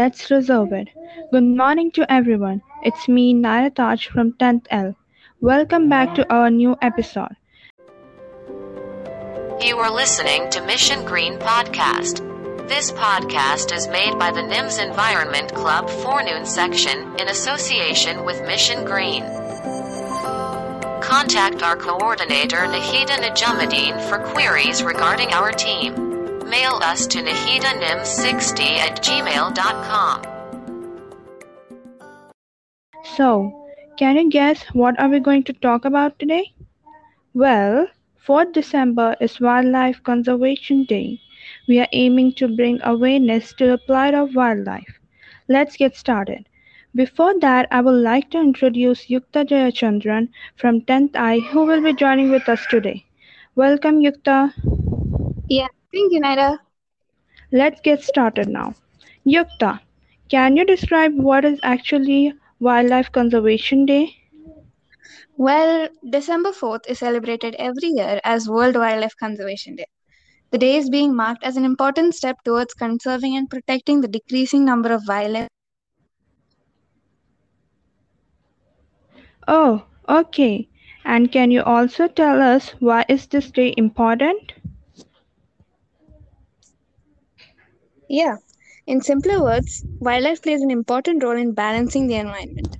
let's reserve it. Good morning to everyone. It's me, Naira Taj from 10th L. Welcome back to our new episode. You are listening to Mission Green Podcast. This podcast is made by the NIMS Environment Club Forenoon section in association with Mission Green. Contact our coordinator Nahida Najumudeen for queries regarding our team. Mail us to nahidanims60 at gmail.com. So, can you guess what are we going to talk about today? Well, 4th December is Wildlife Conservation Day. We are aiming to bring awareness to the plight of wildlife. Let's get started. Before that, I would like to introduce Yukta Jayachandran from 10th I who will be joining with us today. Welcome, Yukta. Yeah, thank you, Naira. Let's get started now. Yukta, can you describe what is actually Wildlife Conservation Day? Well, December 4th is celebrated every year as World Wildlife Conservation Day. The day is being marked as an important step towards conserving and protecting the decreasing number of wildlife. Oh, okay. And can you also tell us why is this day important? Yeah, in simpler words, wildlife plays an important role in balancing the environment.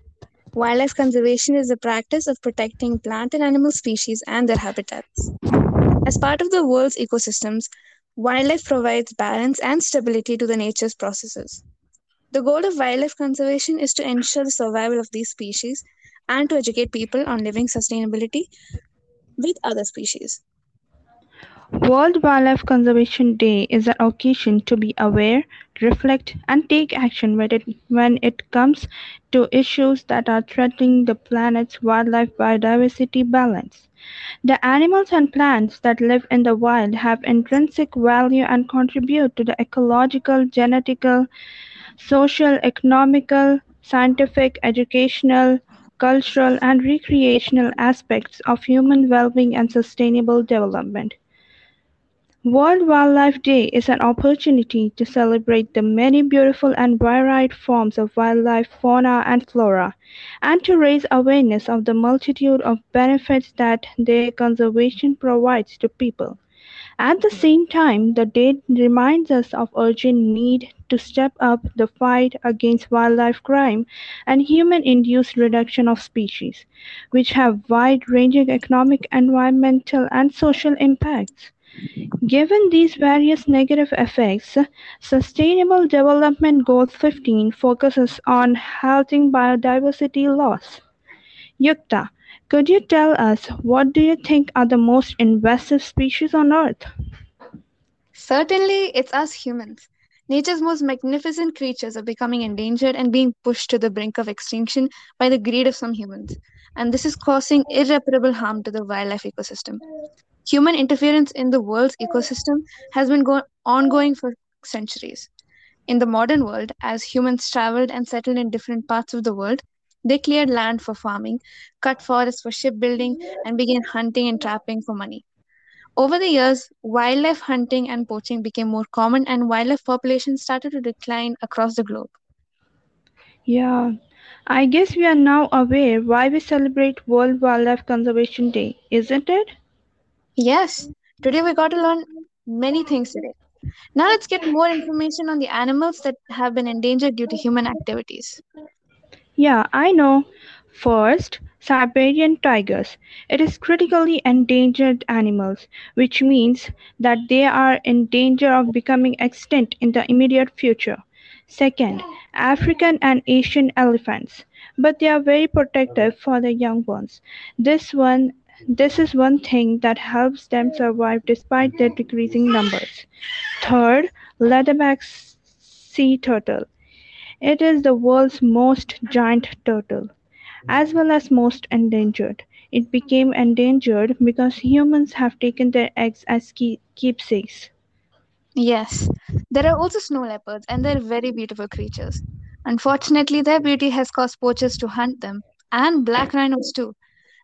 Wildlife conservation is the practice of protecting plant and animal species and their habitats. As part of the world's ecosystems, wildlife provides balance and stability to the nature's processes. The goal of wildlife conservation is to ensure the survival of these species and to educate people on living sustainability with other species. World Wildlife Conservation Day is an occasion to be aware, reflect, and take action when it, when it comes to issues that are threatening the planet's wildlife biodiversity balance. The animals and plants that live in the wild have intrinsic value and contribute to the ecological, genetical, social, economical, scientific, educational, cultural, and recreational aspects of human well-being and sustainable development. World Wildlife Day is an opportunity to celebrate the many beautiful and varied forms of wildlife, fauna, and flora, and to raise awareness of the multitude of benefits that their conservation provides to people. At the same time, the day reminds us of urgent need to step up the fight against wildlife crime and human-induced reduction of species, which have wide-ranging economic, environmental, and social impacts. Given these various negative effects, Sustainable Development Goal 15 focuses on halting biodiversity loss. Yukta, could you tell us what do you think are the most invasive species on Earth? Certainly, it's us humans. Nature's most magnificent creatures are becoming endangered and being pushed to the brink of extinction by the greed of some humans. And this is causing irreparable harm to the wildlife ecosystem. Human interference in the world's ecosystem has been go- ongoing for centuries. In the modern world, as humans traveled and settled in different parts of the world, they cleared land for farming, cut forests for shipbuilding, and began hunting and trapping for money. Over the years, wildlife hunting and poaching became more common, and wildlife populations started to decline across the globe. Yeah, I guess we are now aware why we celebrate World Wildlife Conservation Day, isn't it? Yes, today we got to learn many things today. Now let's get more information on the animals that have been endangered due to human activities. Yeah, I know. First, Siberian tigers. It is critically endangered animals, which means that they are in danger of becoming extinct in the immediate future. Second, African and Asian elephants, but they are very protective for the young ones. This one this is one thing that helps them survive despite their decreasing numbers. Third, leatherback sea turtle. It is the world's most giant turtle, as well as most endangered. It became endangered because humans have taken their eggs as keepsakes. Yes, there are also snow leopards, and they're very beautiful creatures. Unfortunately, their beauty has caused poachers to hunt them, and black rhinos too.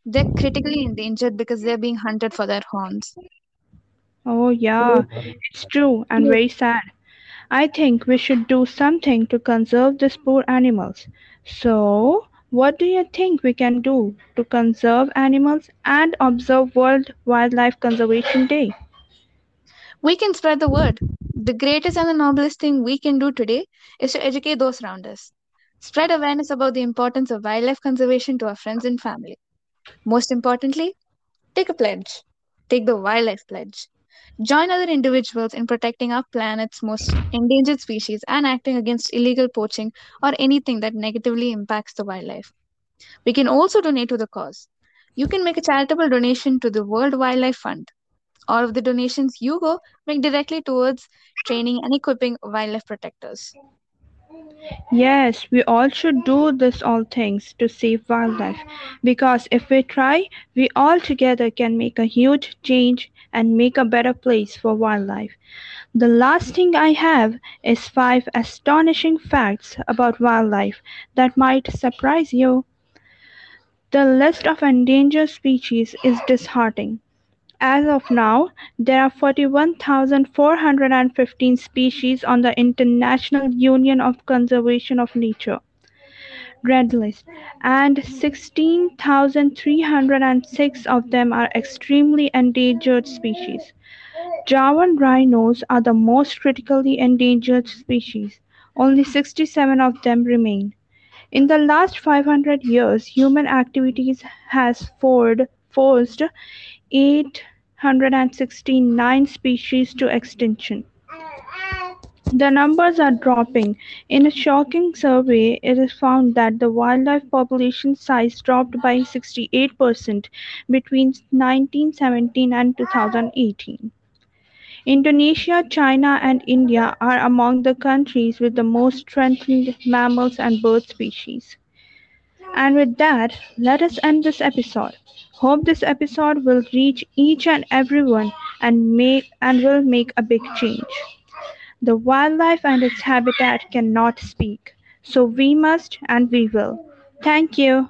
They're critically endangered because they're being hunted for their horns. Oh, yeah, oh, it's true and very sad. I think we should do something to conserve these poor animals. So, what do you think we can do to conserve animals and observe World Wildlife Conservation Day? We can spread the word. The greatest and the noblest thing we can do today is to educate those around us. Spread awareness about the importance of wildlife conservation to our friends and family. Most importantly, take a pledge. Take the wildlife pledge. Join other individuals in protecting our planet's most endangered species and acting against illegal poaching or anything that negatively impacts the wildlife. We can also donate to the cause. You can make a charitable donation to the World Wildlife Fund. All of the donations you go make directly towards training and equipping wildlife protectors. Yes, we all should do this all things to save wildlife because if we try, we all together can make a huge change and make a better place for wildlife. The last thing I have is five astonishing facts about wildlife that might surprise you. The list of endangered species is disheartening. As of now, there are forty-one thousand four hundred and fifteen species on the International Union of Conservation of Nature red list and 16,306 of them are extremely endangered species. Javan rhinos are the most critically endangered species. Only 67 of them remain. In the last 500 years, human activities has forced 869 species to extinction. The numbers are dropping. In a shocking survey, it is found that the wildlife population size dropped by 68% between 1917 and 2018. Indonesia, China, and India are among the countries with the most threatened mammals and bird species. And with that, let us end this episode. Hope this episode will reach each and everyone and make and will make a big change. The wildlife and its habitat cannot speak, so we must and we will. Thank you.